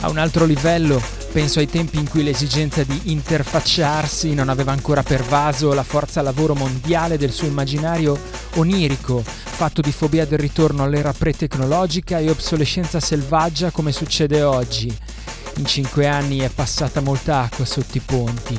A un altro livello, Penso ai tempi in cui l'esigenza di interfacciarsi non aveva ancora pervaso la forza lavoro mondiale del suo immaginario onirico, fatto di fobia del ritorno all'era pre-tecnologica e obsolescenza selvaggia come succede oggi. In cinque anni è passata molta acqua sotto i ponti.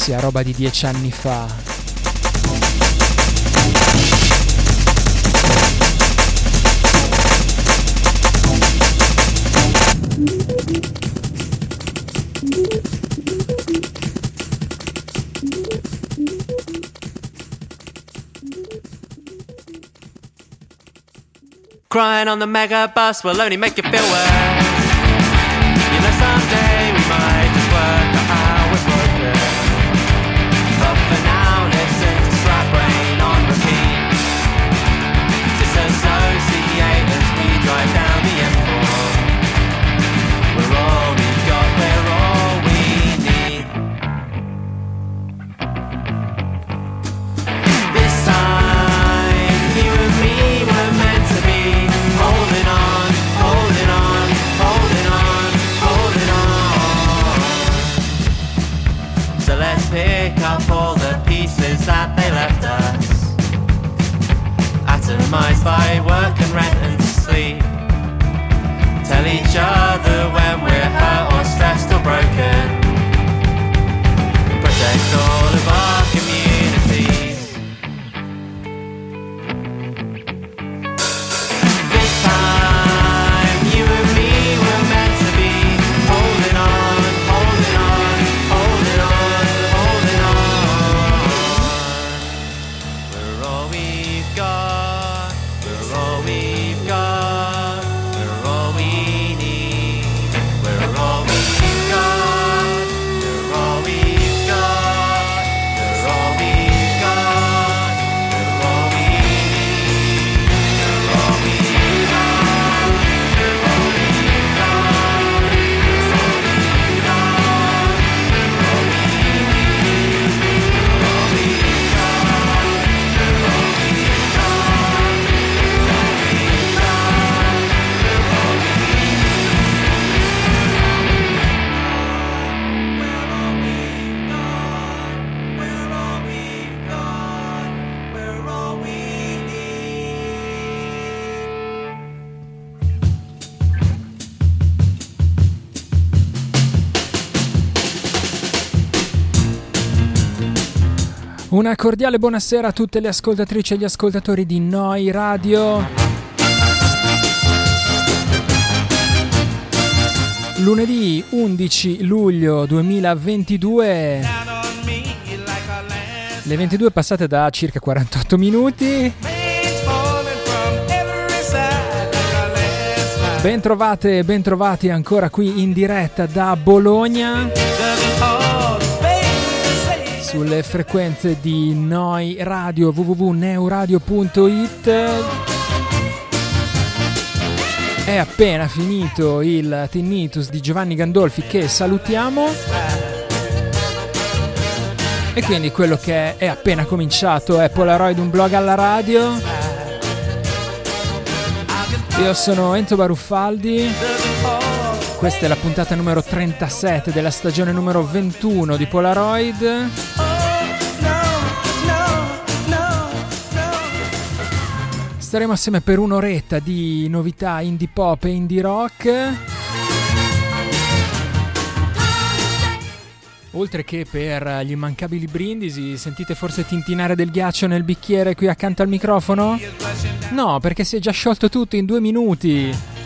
sia roba di dieci anni fa. Crying on the mega bus will only make you feel worse. Una cordiale buonasera a tutte le ascoltatrici e gli ascoltatori di Noi Radio. Lunedì 11 luglio 2022. Le 22 passate da circa 48 minuti. Bentrovate, bentrovati ancora qui in diretta da Bologna sulle frequenze di Noi Radio www.neuradio.it è appena finito il tinnitus di Giovanni Gandolfi che salutiamo. E quindi quello che è appena cominciato è Polaroid un blog alla radio. Io sono Enzo Baruffaldi Questa è la puntata numero 37 della stagione numero 21 di Polaroid. Staremo assieme per un'oretta di novità indie pop e indie rock. Oltre che per gli immancabili brindisi, sentite forse tintinare del ghiaccio nel bicchiere qui accanto al microfono? No, perché si è già sciolto tutto in due minuti.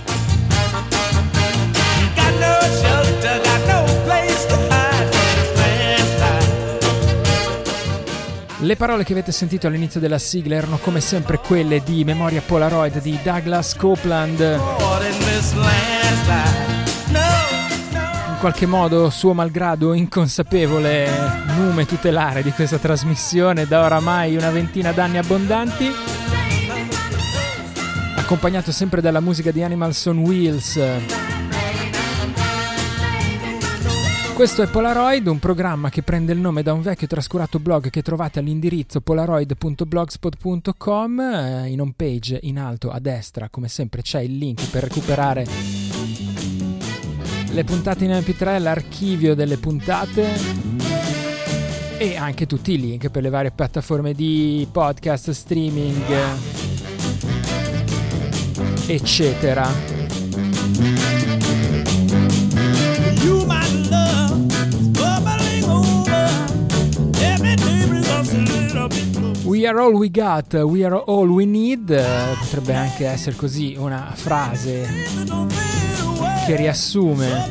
Le parole che avete sentito all'inizio della sigla erano come sempre quelle di Memoria Polaroid di Douglas Copeland. In qualche modo suo malgrado inconsapevole nume tutelare di questa trasmissione da oramai una ventina d'anni abbondanti accompagnato sempre dalla musica di Animals on Wheels questo è Polaroid, un programma che prende il nome da un vecchio trascurato blog che trovate all'indirizzo polaroid.blogspot.com. Eh, In home page in alto a destra, come sempre, c'è il link per recuperare le puntate in MP3, l'archivio delle puntate e anche tutti i link per le varie piattaforme di podcast, streaming, eccetera. We are all we got, we are all we need. Potrebbe anche essere così una frase che riassume,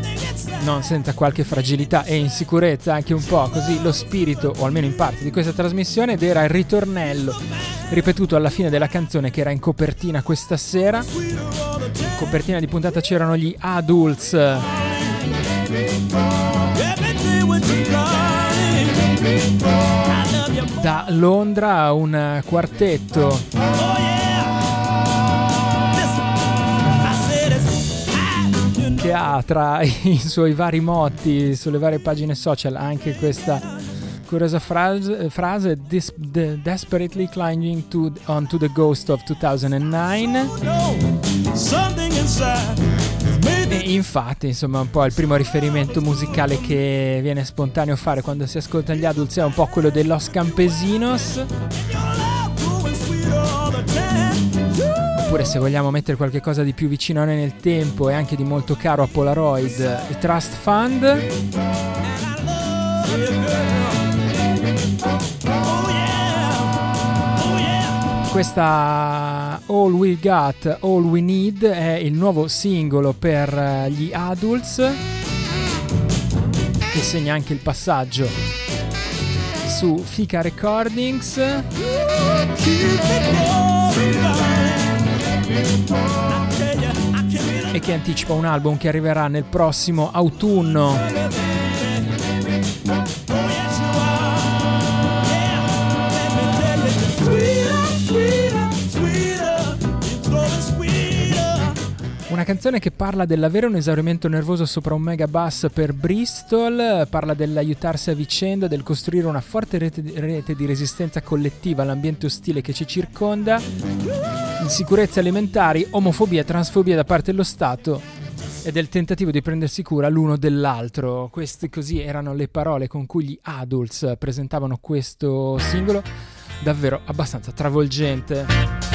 non senza qualche fragilità e insicurezza, anche un po' così lo spirito, o almeno in parte, di questa trasmissione ed era il ritornello ripetuto alla fine della canzone che era in copertina questa sera. In copertina di puntata c'erano gli Adults. Da Londra un quartetto. Che ha tra i suoi vari motti sulle varie pagine social anche questa curiosa frase, frase "Dis- de- desperately clinging to, onto the ghost of 2009 no, e infatti insomma un po' il primo riferimento musicale che viene spontaneo fare quando si ascoltano gli adults è un po' quello dei Los Campesinos oppure se vogliamo mettere qualche cosa di più vicino a noi nel tempo e anche di molto caro a Polaroid i Trust Fund Questa All We Got, All We Need è il nuovo singolo per eh, gli adults che segna anche il passaggio su Fika Recordings e che anticipa un album che arriverà nel prossimo autunno. Una canzone che parla dell'avere un esaurimento nervoso sopra un mega bus per Bristol, parla dell'aiutarsi a vicenda, del costruire una forte rete di, rete di resistenza collettiva all'ambiente ostile che ci circonda, insicurezze alimentari, omofobia transfobia da parte dello Stato e del tentativo di prendersi cura l'uno dell'altro. Queste così erano le parole con cui gli adults presentavano questo singolo, davvero abbastanza travolgente.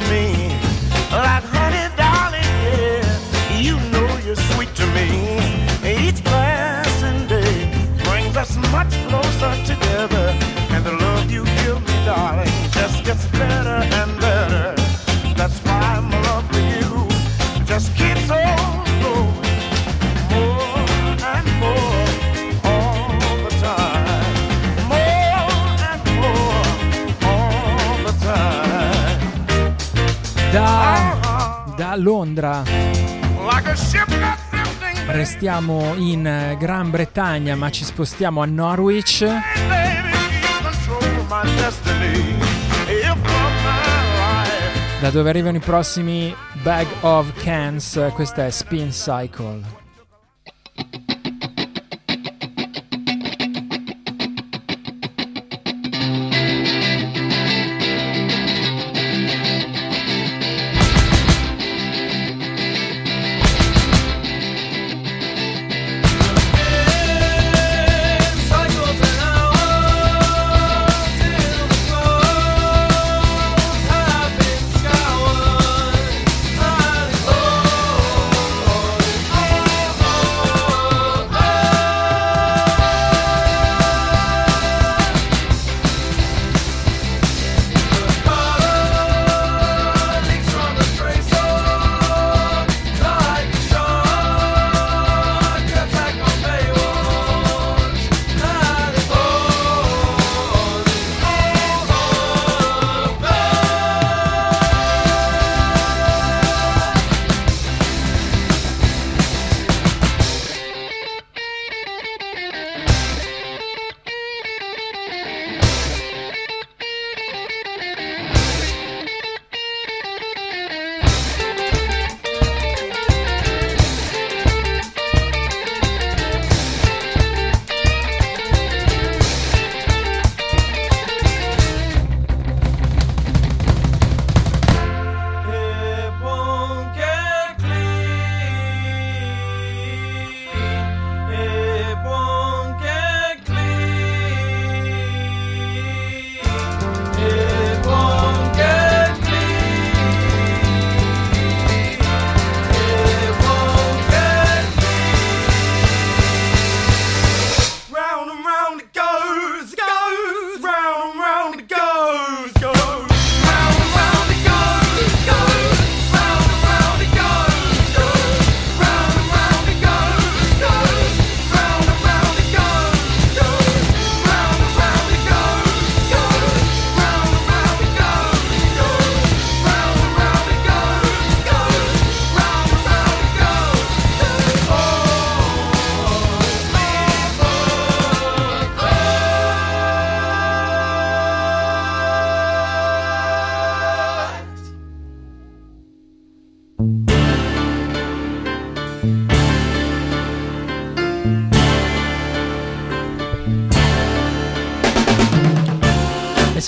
For me. Like Da, Londra restiamo in Gran Bretagna ma ci spostiamo a Norwich. Da dove arrivano i prossimi Bag of Cans? Questa è Spin Cycle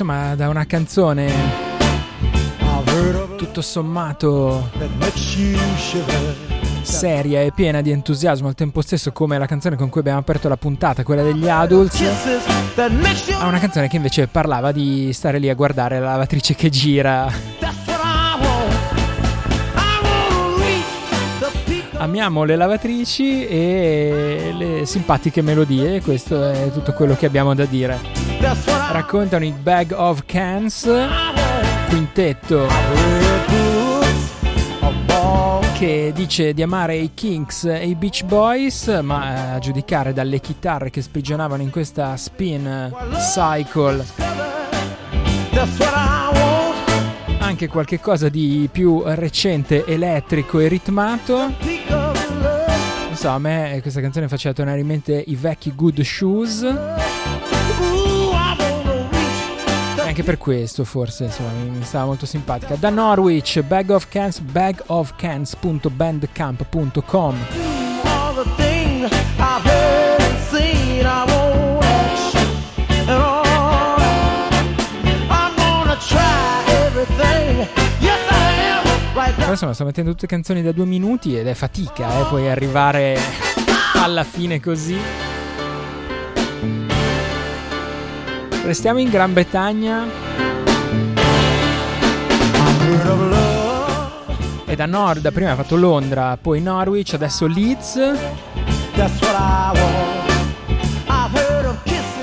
insomma, da una canzone tutto sommato seria e piena di entusiasmo al tempo stesso, come la canzone con cui abbiamo aperto la puntata, quella degli Adults, a una canzone che invece parlava di stare lì a guardare la lavatrice che gira. Amiamo le lavatrici e le simpatiche melodie, questo è tutto quello che abbiamo da dire. Raccontano i Bag of Cans, quintetto che dice di amare i Kinks e i Beach Boys, ma eh, a giudicare dalle chitarre che sprigionavano in questa spin cycle, what I want. anche qualche cosa di più recente, elettrico e ritmato. Non so, a me questa canzone faceva tornare in mente i vecchi Good Shoes. Anche per questo, forse, insomma, mi, mi stava molto simpatica. Da Norwich, Bag of Cans, bagofcans.bandcamp.com. Però insomma, sto mettendo tutte canzoni da due minuti ed è fatica, eh, poi arrivare alla fine così. Restiamo in Gran Bretagna e da nord, prima ha fatto Londra, poi Norwich, adesso Leeds,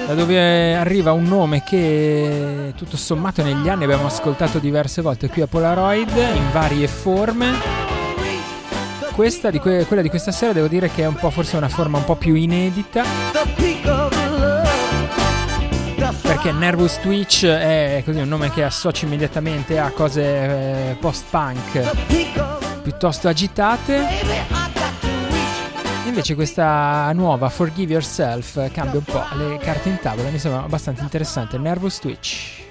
da dove arriva un nome che tutto sommato negli anni abbiamo ascoltato diverse volte qui a Polaroid in varie forme. Questa di que- quella di questa sera devo dire che è un po' forse una forma un po' più inedita. Perché Nervous Twitch è così un nome che associ immediatamente a cose eh, post-punk piuttosto agitate. Invece questa nuova Forgive Yourself cambia un po' le carte in tavola, mi sembra abbastanza interessante. Nervous Twitch.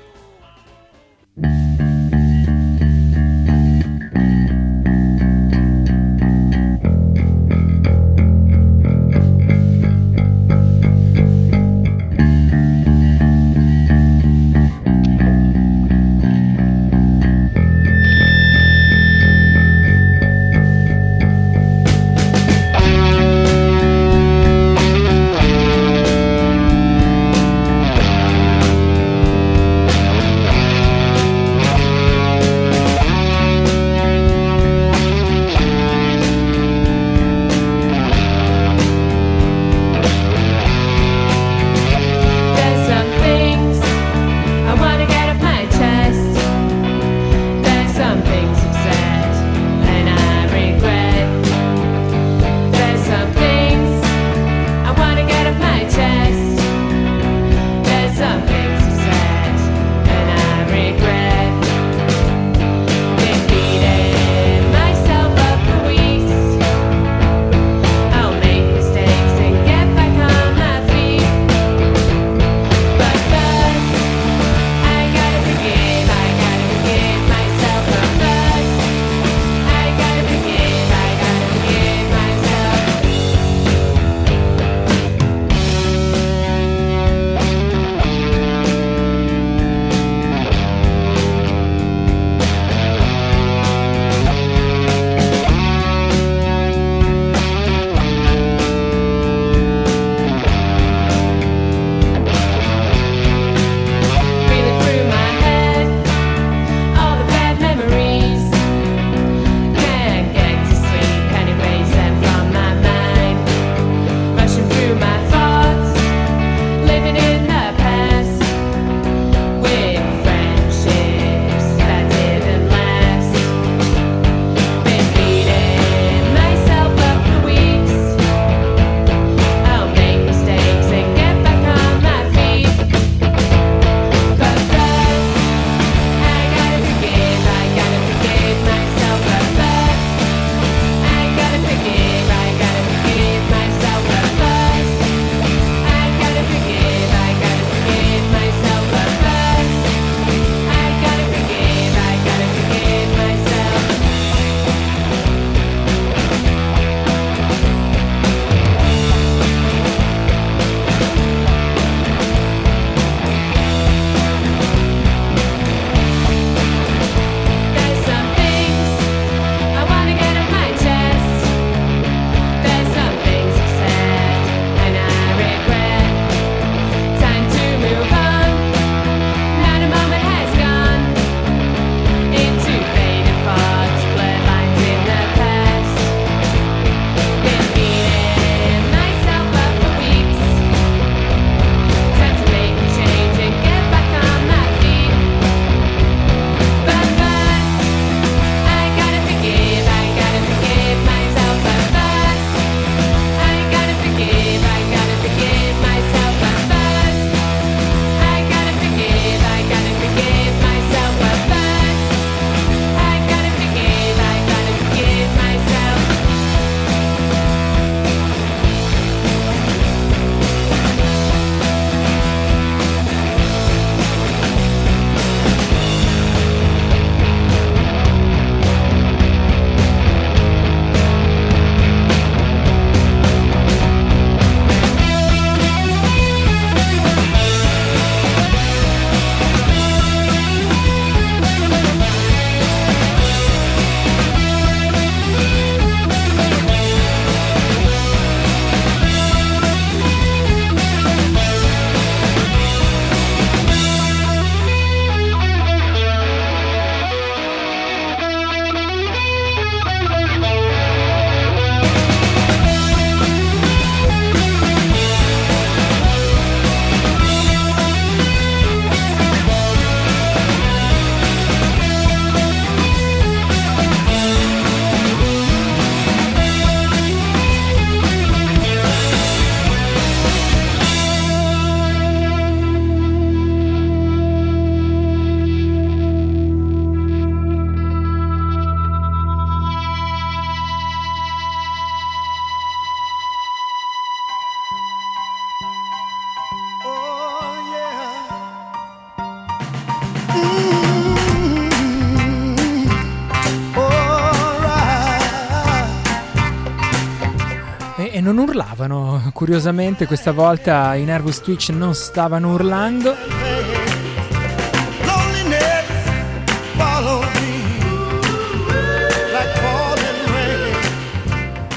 Curiosamente questa volta i Nervous Twitch non stavano urlando,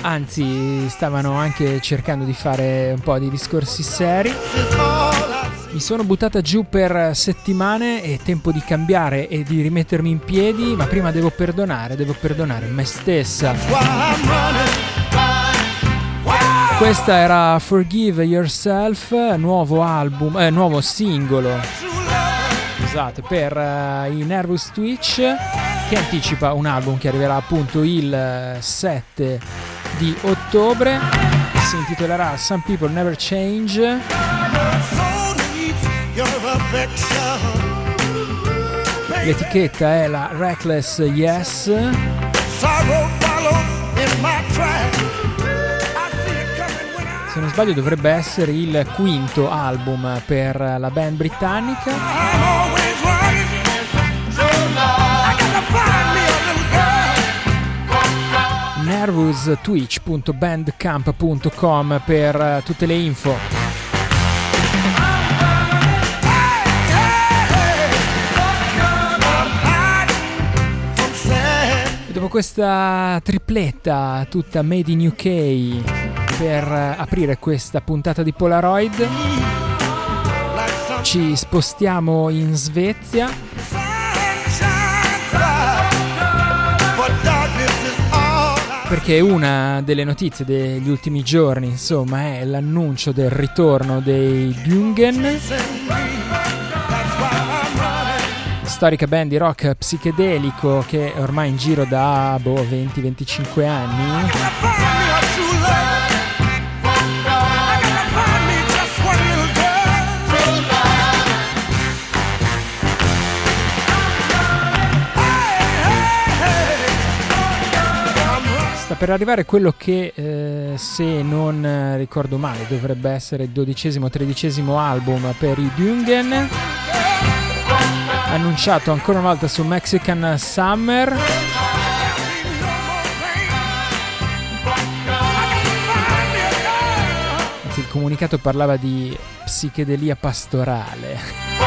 anzi stavano anche cercando di fare un po' di discorsi seri. Mi sono buttata giù per settimane, è tempo di cambiare e di rimettermi in piedi, ma prima devo perdonare, devo perdonare me stessa. Questa era Forgive Yourself, nuovo album, eh, nuovo singolo, scusate, per eh, i Nervous Twitch, che anticipa un album che arriverà appunto il eh, 7 di ottobre. Si intitolerà Some People Never Change. L'etichetta è la Reckless Yes. sorrow follows in my tracks. Se non sbaglio dovrebbe essere il quinto album per la band britannica. NervousTwitch.bandcamp.com per eh, tutte le info. Dopo questa tripletta tutta made in UK per aprire questa puntata di Polaroid, ci spostiamo in Svezia perché una delle notizie degli ultimi giorni, insomma, è l'annuncio del ritorno dei Dungen. storica band di rock psichedelico che è ormai in giro da boh, 20-25 anni. Per arrivare quello che, eh, se non ricordo male, dovrebbe essere il dodicesimo o tredicesimo album per i Dungen. Annunciato ancora una volta su Mexican Summer. Anzi, il comunicato parlava di psichedelia pastorale.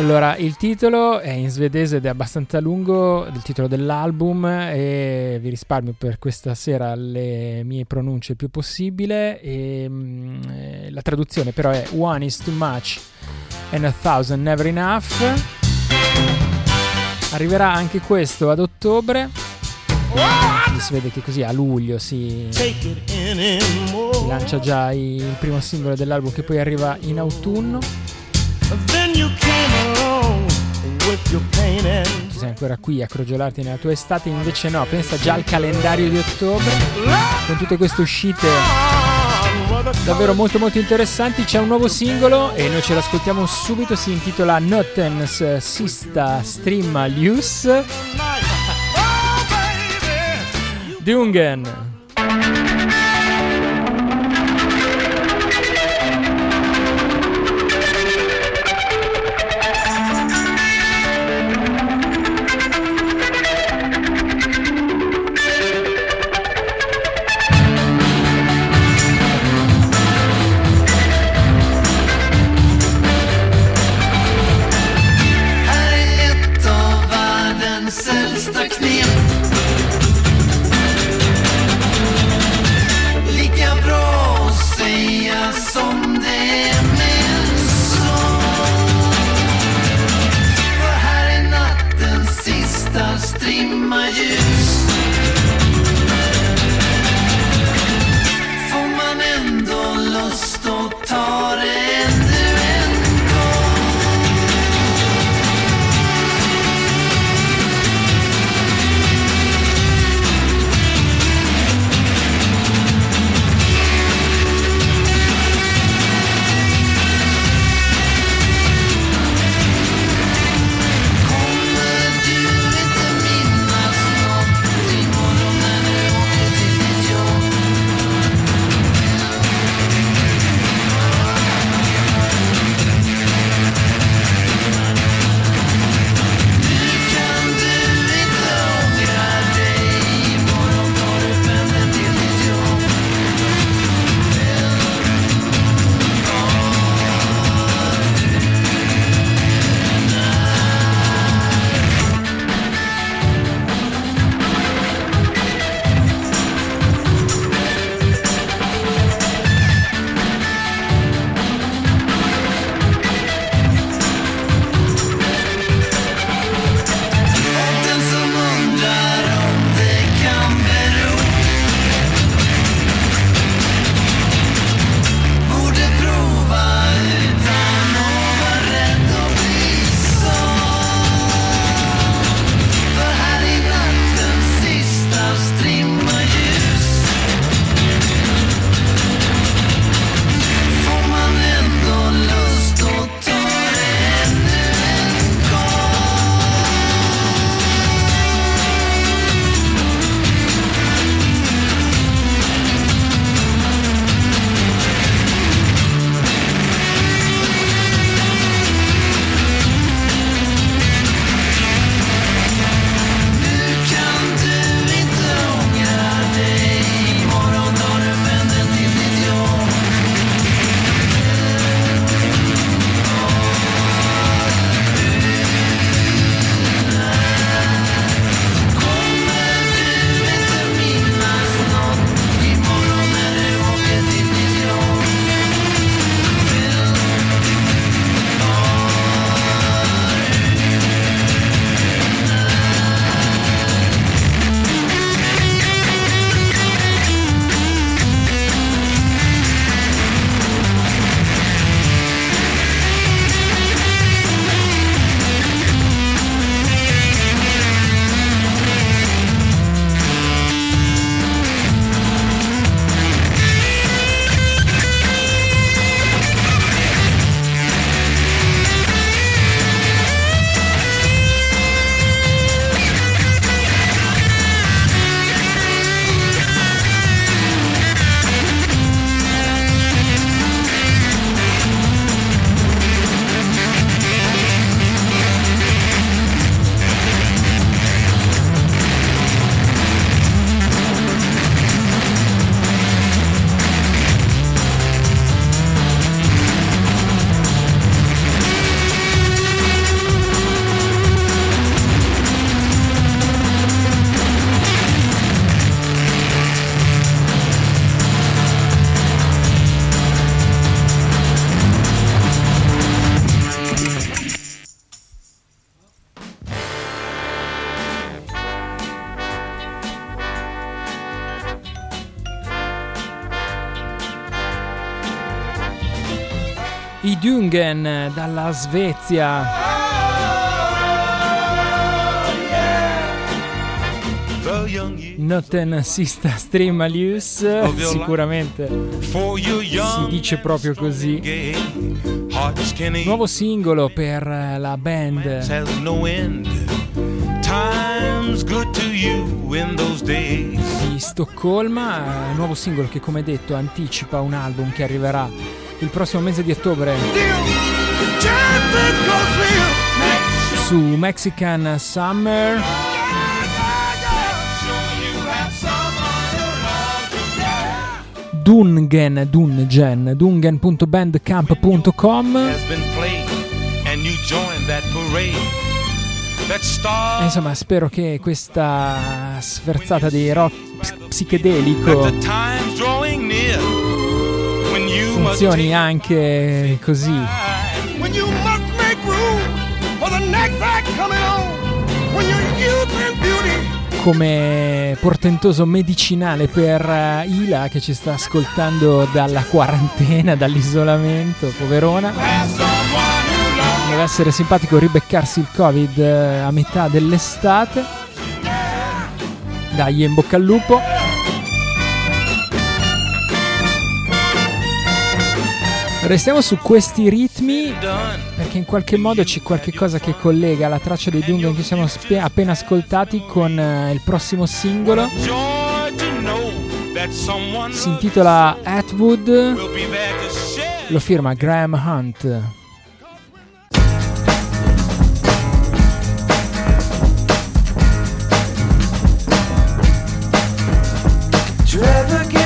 Allora, il titolo è in svedese ed è abbastanza lungo, il titolo dell'album, e vi risparmio per questa sera le mie pronunce il più possibile. E, mm, eh, la traduzione però è One is too much and a thousand never enough. Arriverà anche questo ad ottobre. Si vede che così a luglio si, si lancia già il primo singolo dell'album che poi arriva in autunno. Tu sei ancora qui a crogiolarti nella tua estate, invece no, pensa già al calendario di ottobre, con tutte queste uscite davvero molto molto interessanti. C'è un nuovo singolo e noi ce l'ascoltiamo subito, si intitola Nottens Sista Stream Lius Oh. Dungen. Svezia. Notten yeah. Noten Sista Stream Alius, sicuramente si dice proprio così. Nuovo singolo per la band di Stoccolma, nuovo singolo che come detto anticipa un album che arriverà il prossimo mese di ottobre su Mexican Summer. Dungen, Dungen, dungen.bandcamp.com eh, Insomma, spero che questa sferzata di rock psichedelico funzioni anche così and you must make room for the next act coming on. When your youth and beauty come portentoso medicinale per eh, Ila che ci sta ascoltando dalla quarantena, dall'isolamento, poverona. Deve essere simpatico ribeccarsi il Covid eh, a metà dell'estate. Dai, in bocca al lupo. Restiamo su questi ritmi perché in qualche modo c'è qualcosa che collega la traccia dei Dungan che siamo spe- appena ascoltati con uh, il prossimo singolo. Si intitola Atwood, lo firma Graham Hunt. Trevor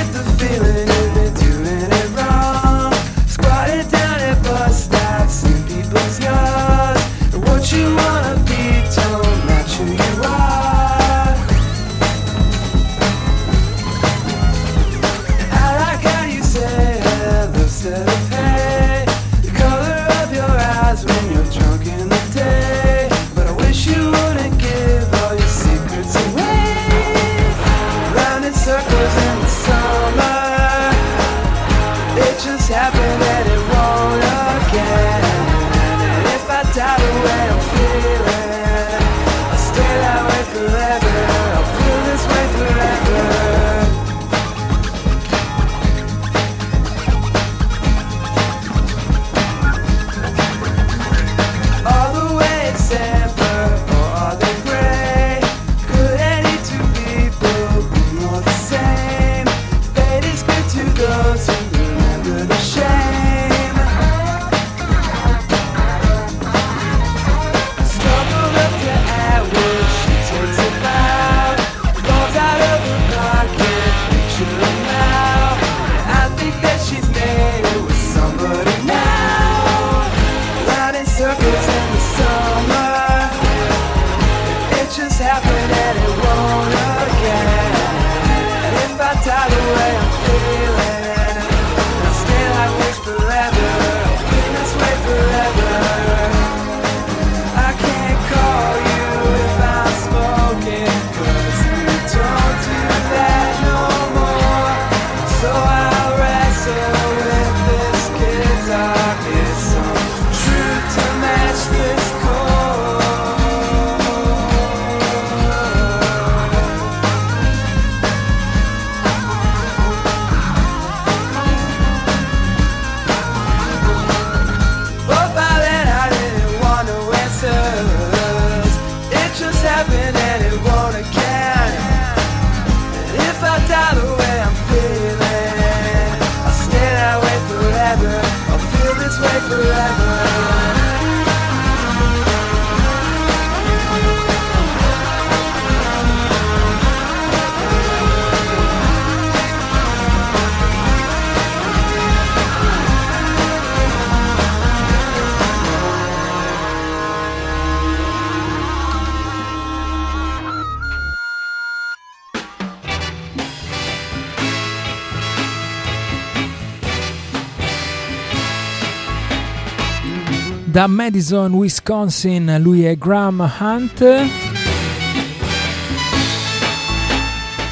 da Madison, Wisconsin, lui è Graham Hunt.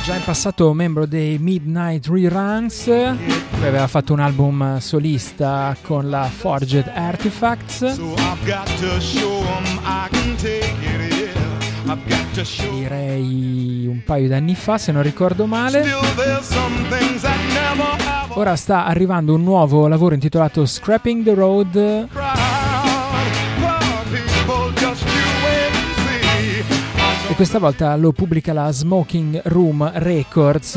Già in passato membro dei Midnight Reruns, poi aveva fatto un album solista con la Forged Artifacts. Direi un paio d'anni fa se non ricordo male ora sta arrivando un nuovo lavoro intitolato Scrapping the Road e questa volta lo pubblica la Smoking Room Records.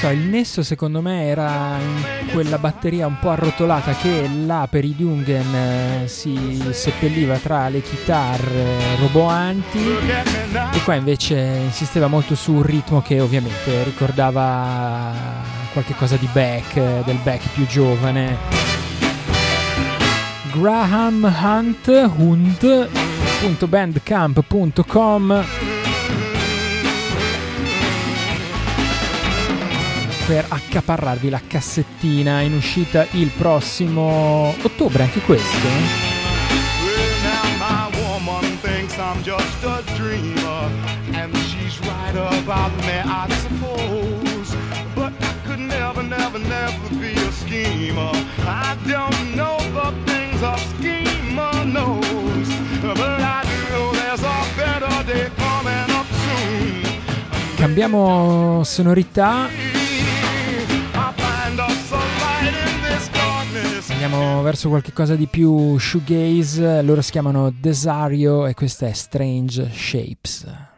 So, il nesso secondo me era in quella batteria un po' arrotolata che là per i Dungen eh, si seppelliva tra le chitarre roboanti e qua invece insisteva molto su un ritmo che ovviamente ricordava qualche cosa di Beck, eh, del Beck più giovane. Graham Hunt, Hunt.bandcamp.com per accaparrarvi la cassettina in uscita il prossimo ottobre, anche questo. Well, this darkness. andiamo verso qualcosa di più shoegaze, loro si chiamano Desario e questa è Strange Shapes.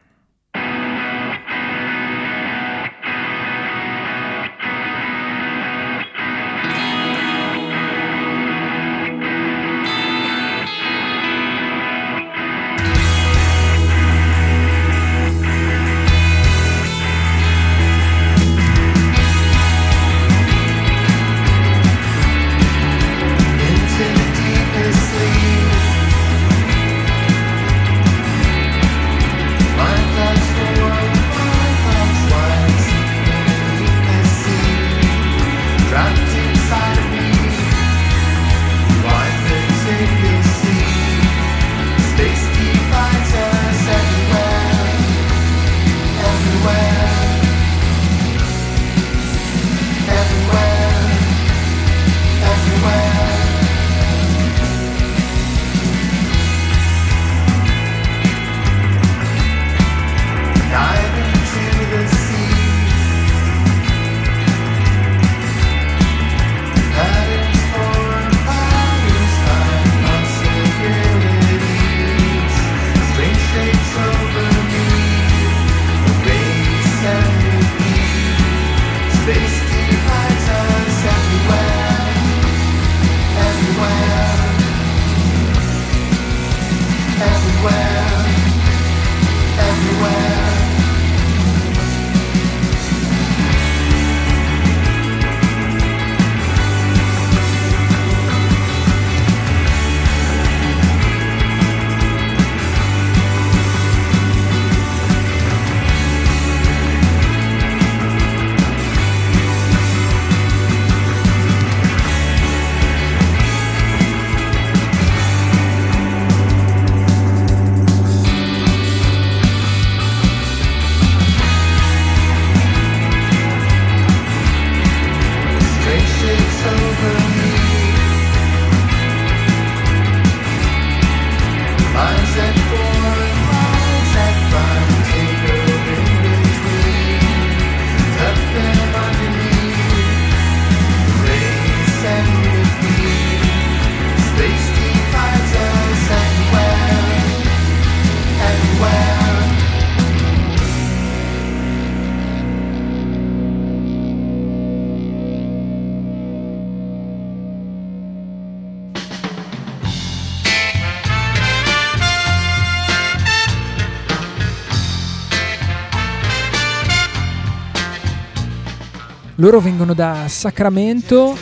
Loro vengono da Sacramento,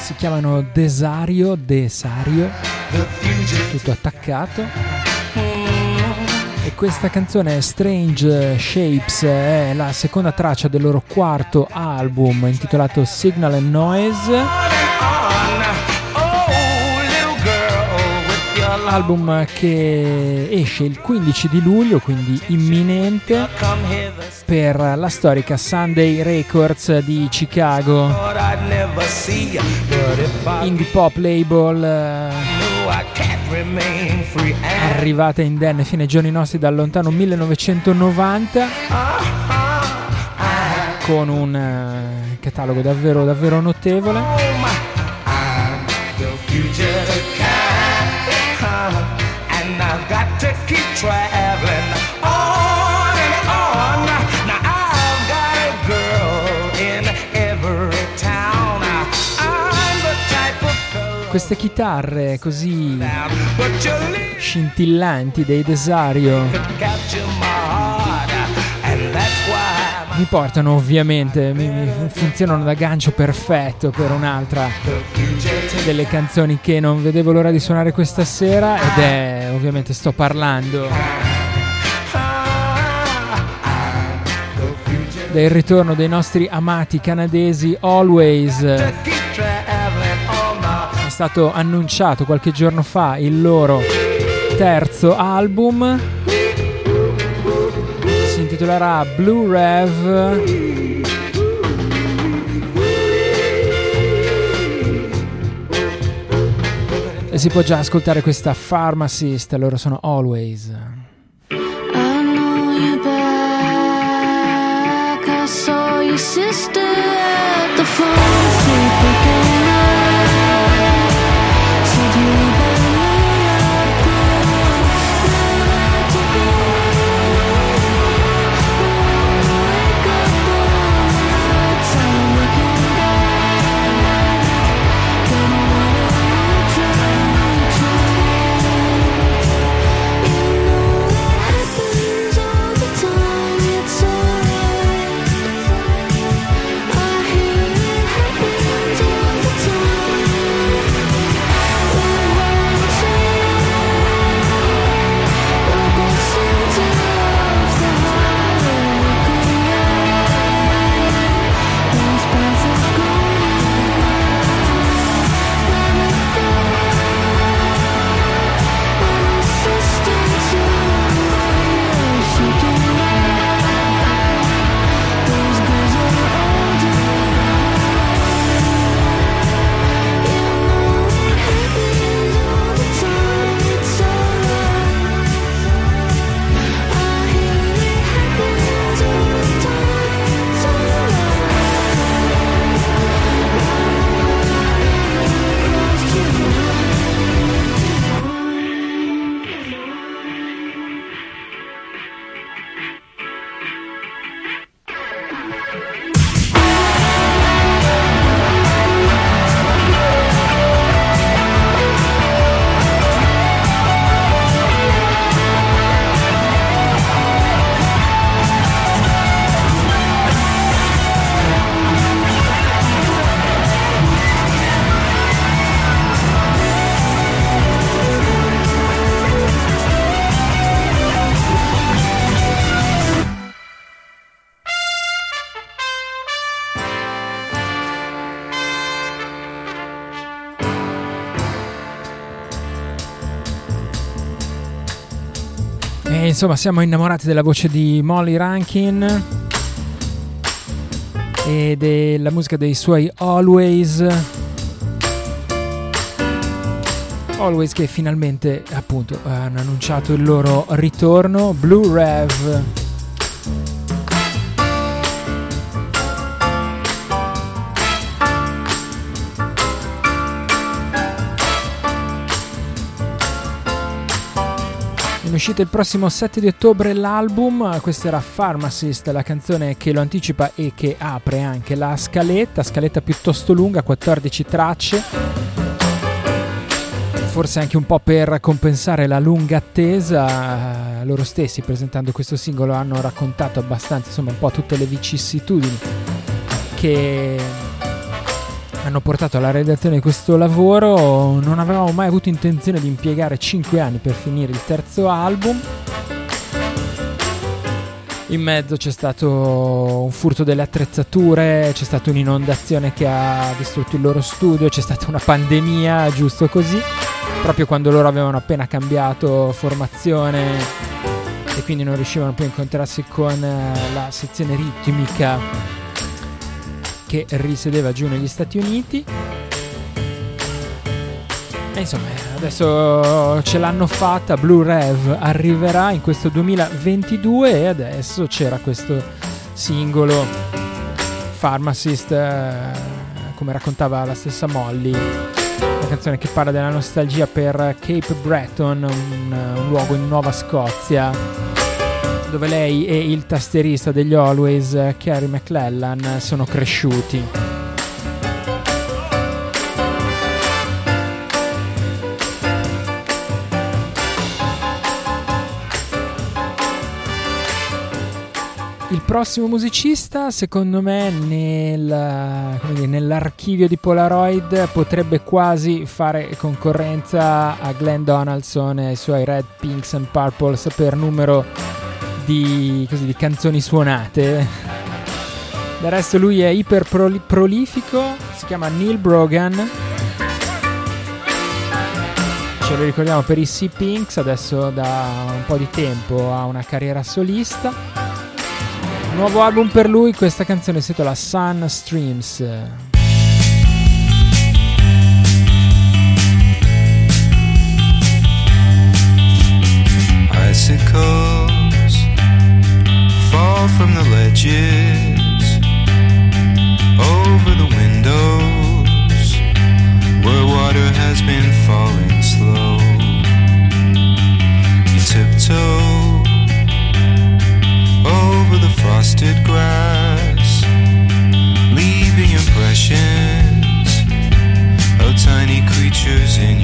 si chiamano Desario, Desario, tutto attaccato. E questa canzone Strange Shapes è la seconda traccia del loro quarto album intitolato Signal and Noise. Oh, little girl with your album che esce il 15 di luglio, quindi imminente, per la storica Sunday Records di Chicago, indie pop label eh, arrivata indenne fine giorni nostri dal lontano 1990 con un eh, catalogo davvero davvero notevole. Traveling on and on. Now I've got a girl in every town. I'm the type of fellow Queste chitarre così scintillanti dei Desario mi portano ovviamente, mi, mi funzionano da gancio perfetto per un'altra delle canzoni che non vedevo l'ora di suonare questa sera ed è ovviamente sto parlando del ritorno dei nostri amati canadesi Always. È stato annunciato qualche giorno fa il loro terzo album. Si intitolerà Blue Rev. Si può già ascoltare questa Pharmacist, loro sono Always. I know you're back. I saw your sister at the pharmacy insomma, siamo innamorati della voce di Molly Rankin e della musica dei suoi Always. Always che finalmente appunto hanno annunciato il loro ritorno, Blue Rev. Uscita il prossimo 7 di ottobre l'album, questa era Pharmacist, la canzone che lo anticipa e che apre anche la scaletta, scaletta piuttosto lunga, 14 tracce. Forse anche un po' per compensare la lunga attesa, loro stessi presentando questo singolo hanno raccontato abbastanza, insomma, un po' tutte le vicissitudini che hanno portato alla realizzazione di questo lavoro. Non avevamo mai avuto intenzione di impiegare 5 anni per finire il terzo album. In mezzo c'è stato un furto delle attrezzature, c'è stata un'inondazione che ha distrutto il loro studio, c'è stata una pandemia, giusto così. proprio quando loro avevano appena cambiato formazione e quindi non riuscivano più a incontrarsi con eh, la sezione ritmica che risiedeva giù negli Stati Uniti. E insomma, adesso ce l'hanno fatta, Blue Rev arriverà in questo 2022 e adesso c'era questo singolo Pharmacist, eh, come raccontava la stessa Molly, una canzone che parla della nostalgia per Cape Breton, un, un luogo in Nuova Scozia, dove lei e il tastierista degli Always, eh, Kerry McClellan, sono cresciuti. Il prossimo musicista, secondo me, nel- dire, nell'archivio di Polaroid potrebbe quasi fare concorrenza a Glenn Donaldson e ai suoi Red, Pinks and Purples per numero di, così, di canzoni suonate. Del resto lui è iper proli- prolifico, si chiama Neil Brogan. Ce lo ricordiamo per i Sea Pinks, adesso da un po' di tempo ha una carriera solista. Nuovo album per lui, questa canzone si intitola Sun Streams. Icicles fall from the ledges over the windows where water has been falling slow. You tiptoe over the frosted grass, leaving impressions of tiny creatures in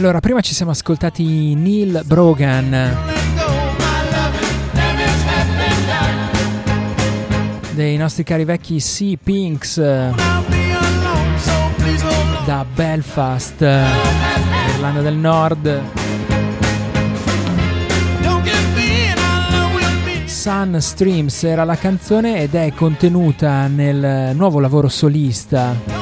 allora, prima ci siamo ascoltati Neil Brogan. Dei nostri cari vecchi Sea Pinks. Da Belfast, Irlanda del Nord. Sun Streams era la canzone ed è contenuta nel nuovo lavoro solista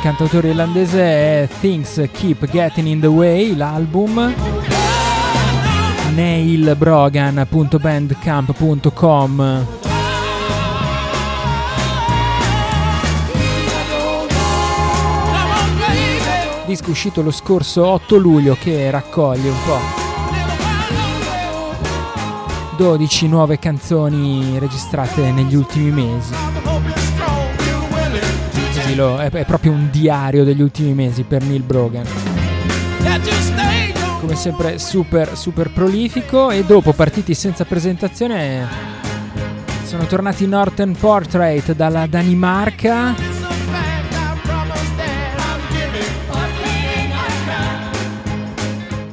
cantautore irlandese è Things Keep Getting in the Way, l'album. Neilbrogan.bandcamp.com disco uscito lo scorso 8 luglio che raccoglie un po' 12 nuove canzoni registrate negli ultimi mesi Così lo- è, è proprio un diario degli ultimi mesi per Neil Brogan. Come sempre super super prolifico e dopo partiti senza presentazione sono tornati Northern Portrait dalla Danimarca.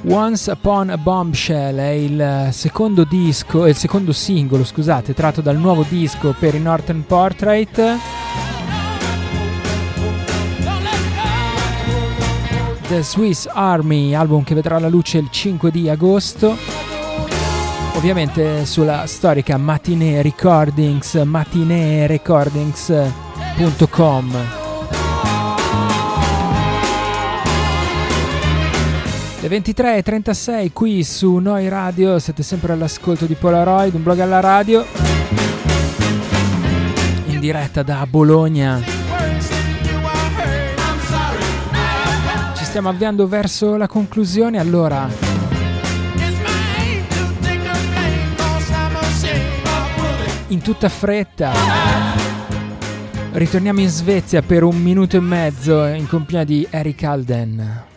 Once Upon a Bombshell è il secondo disco, è il secondo singolo, scusate, tratto dal nuovo disco per i Northern Portrait. The Swiss Army, album che vedrà la luce il 5 di agosto. Ovviamente sulla storica Matinee Recordings, matineerecordings.com. Le 23.36 qui su Noi Radio, siete sempre all'ascolto di Polaroid, un blog alla radio. In diretta da Bologna. Stiamo avviando verso la conclusione, allora in tutta fretta ritorniamo in Svezia per un minuto e mezzo in compagnia di Eric Alden.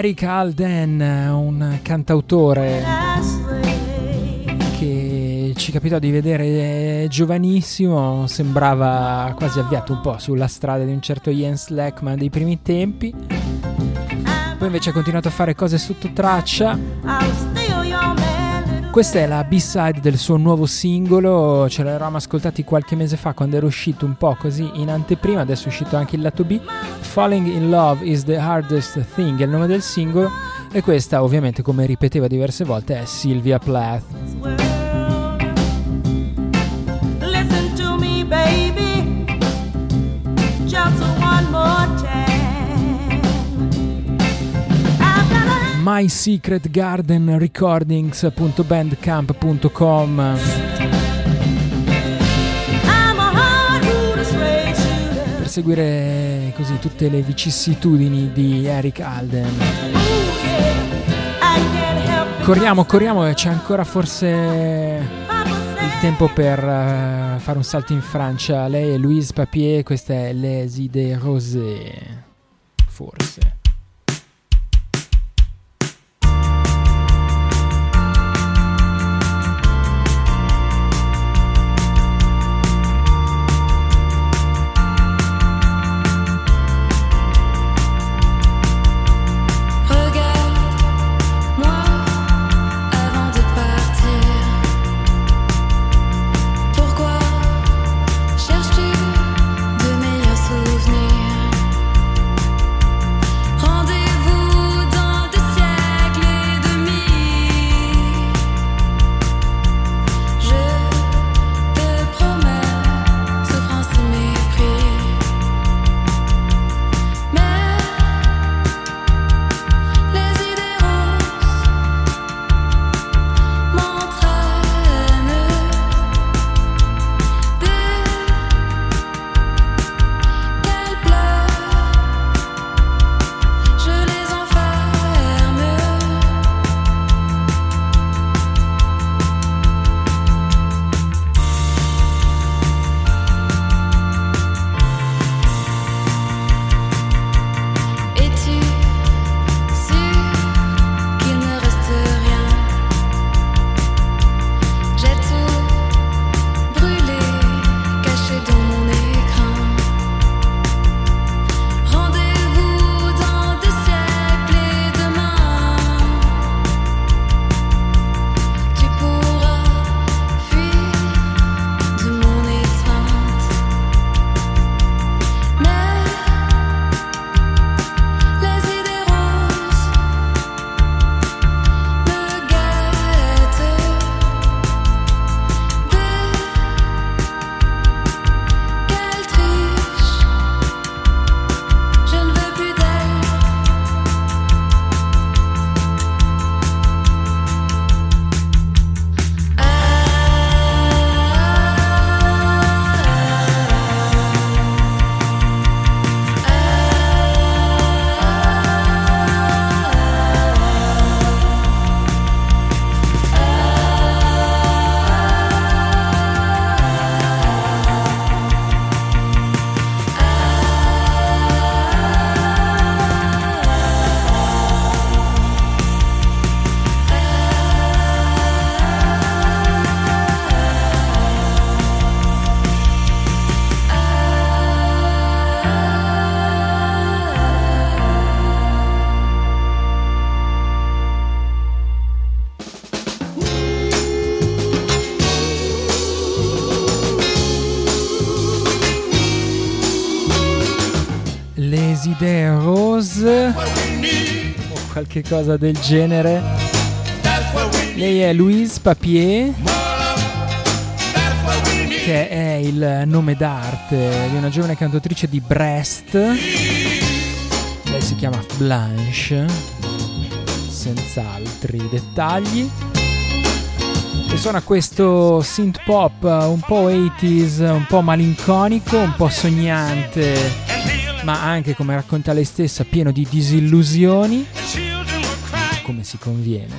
Eric Alden, un cantautore che ci capitò di vedere giovanissimo, sembrava quasi avviato un po' sulla strada di un certo Jens Slackman dei primi tempi. Poi invece ha continuato a fare cose sotto traccia. Questa è la B-side del suo nuovo singolo, ce l'eravamo ascoltati qualche mese fa quando era uscito un po' così in anteprima, adesso è uscito anche il lato B. Falling in Love is the hardest thing è il nome del singolo e questa ovviamente come ripeteva diverse volte è Sylvia Plath. mysecretgardenrecordings.bandcamp.com per seguire così tutte le vicissitudini di Eric Alden. Corriamo, corriamo, c'è ancora forse il tempo per eh, fare un salto in Francia. Lei è Louise Papier, questa è Les Idées Rosées. Forse. Idées rose o qualche cosa del genere. Lei è Louise Papier, che è il nome d'arte di una giovane cantautrice di Brest. Lei si chiama Blanche, senza altri dettagli. E suona questo synth pop un po' 80s, un po' malinconico, un po' sognante, ma anche, come racconta lei stessa, pieno di disillusioni, come si conviene.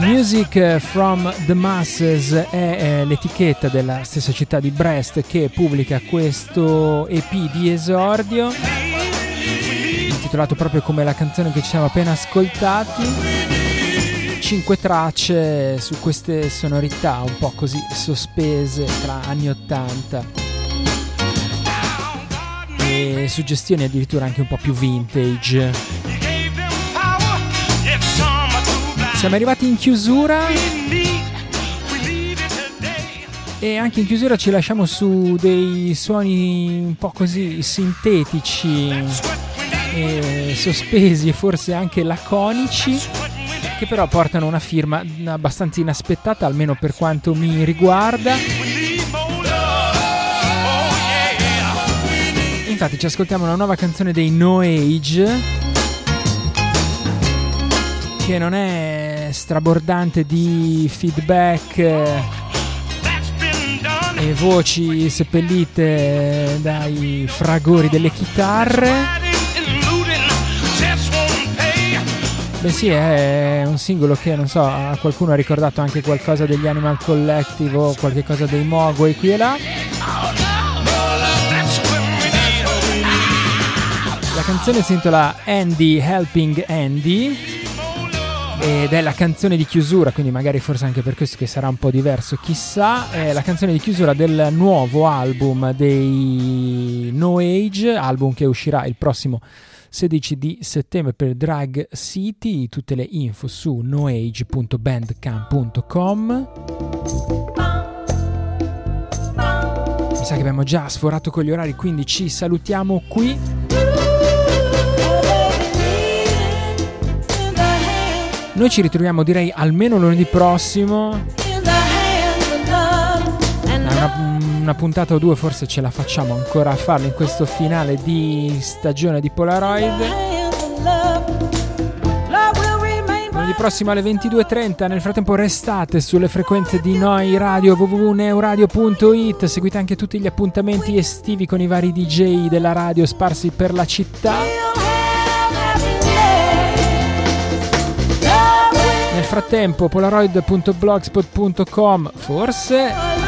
Music from the Masses è eh, l'etichetta della stessa città di Brest che pubblica questo EP di esordio, intitolato proprio come la canzone che ci siamo appena ascoltati. Cinque tracce su queste sonorità un po' così sospese tra anni 80 e suggestioni addirittura anche un po' più vintage. Siamo arrivati in chiusura. E anche in chiusura ci lasciamo su dei suoni un po' così sintetici, e sospesi e forse anche laconici, che però portano una firma abbastanza inaspettata, almeno per quanto mi riguarda. Infatti ci ascoltiamo una nuova canzone dei No Age che non è strabordante di feedback e voci seppellite dai fragori delle chitarre. Beh sì, è un singolo che non so, a qualcuno ha ricordato anche qualcosa degli Animal Collective o qualche cosa dei Mogwai qui e là. La canzone si intitola Andy Helping Andy ed è la canzone di chiusura, quindi magari forse anche per questo che sarà un po' diverso, chissà, è la canzone di chiusura del nuovo album dei No Age, album che uscirà il prossimo 16 di settembre per Drag City, tutte le info su noage.bandcamp.com. Mi sa che abbiamo già sforato con gli orari, quindi ci salutiamo qui. Noi ci ritroviamo direi almeno lunedì prossimo. Una, puntata o due forse ce la facciamo ancora a farlo in questo finale di stagione di Polaroid. Lunedì prossimo alle 22.30. Nel frattempo restate sulle frequenze di Noi Radio www.neuradio.it. Seguite anche tutti gli appuntamenti estivi con i vari DJ della radio sparsi per la città. Nel frattempo polaroid.blogspot.com forse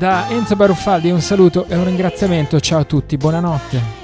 da Enzo Baruffaldi un saluto e un ringraziamento, ciao a tutti, buonanotte.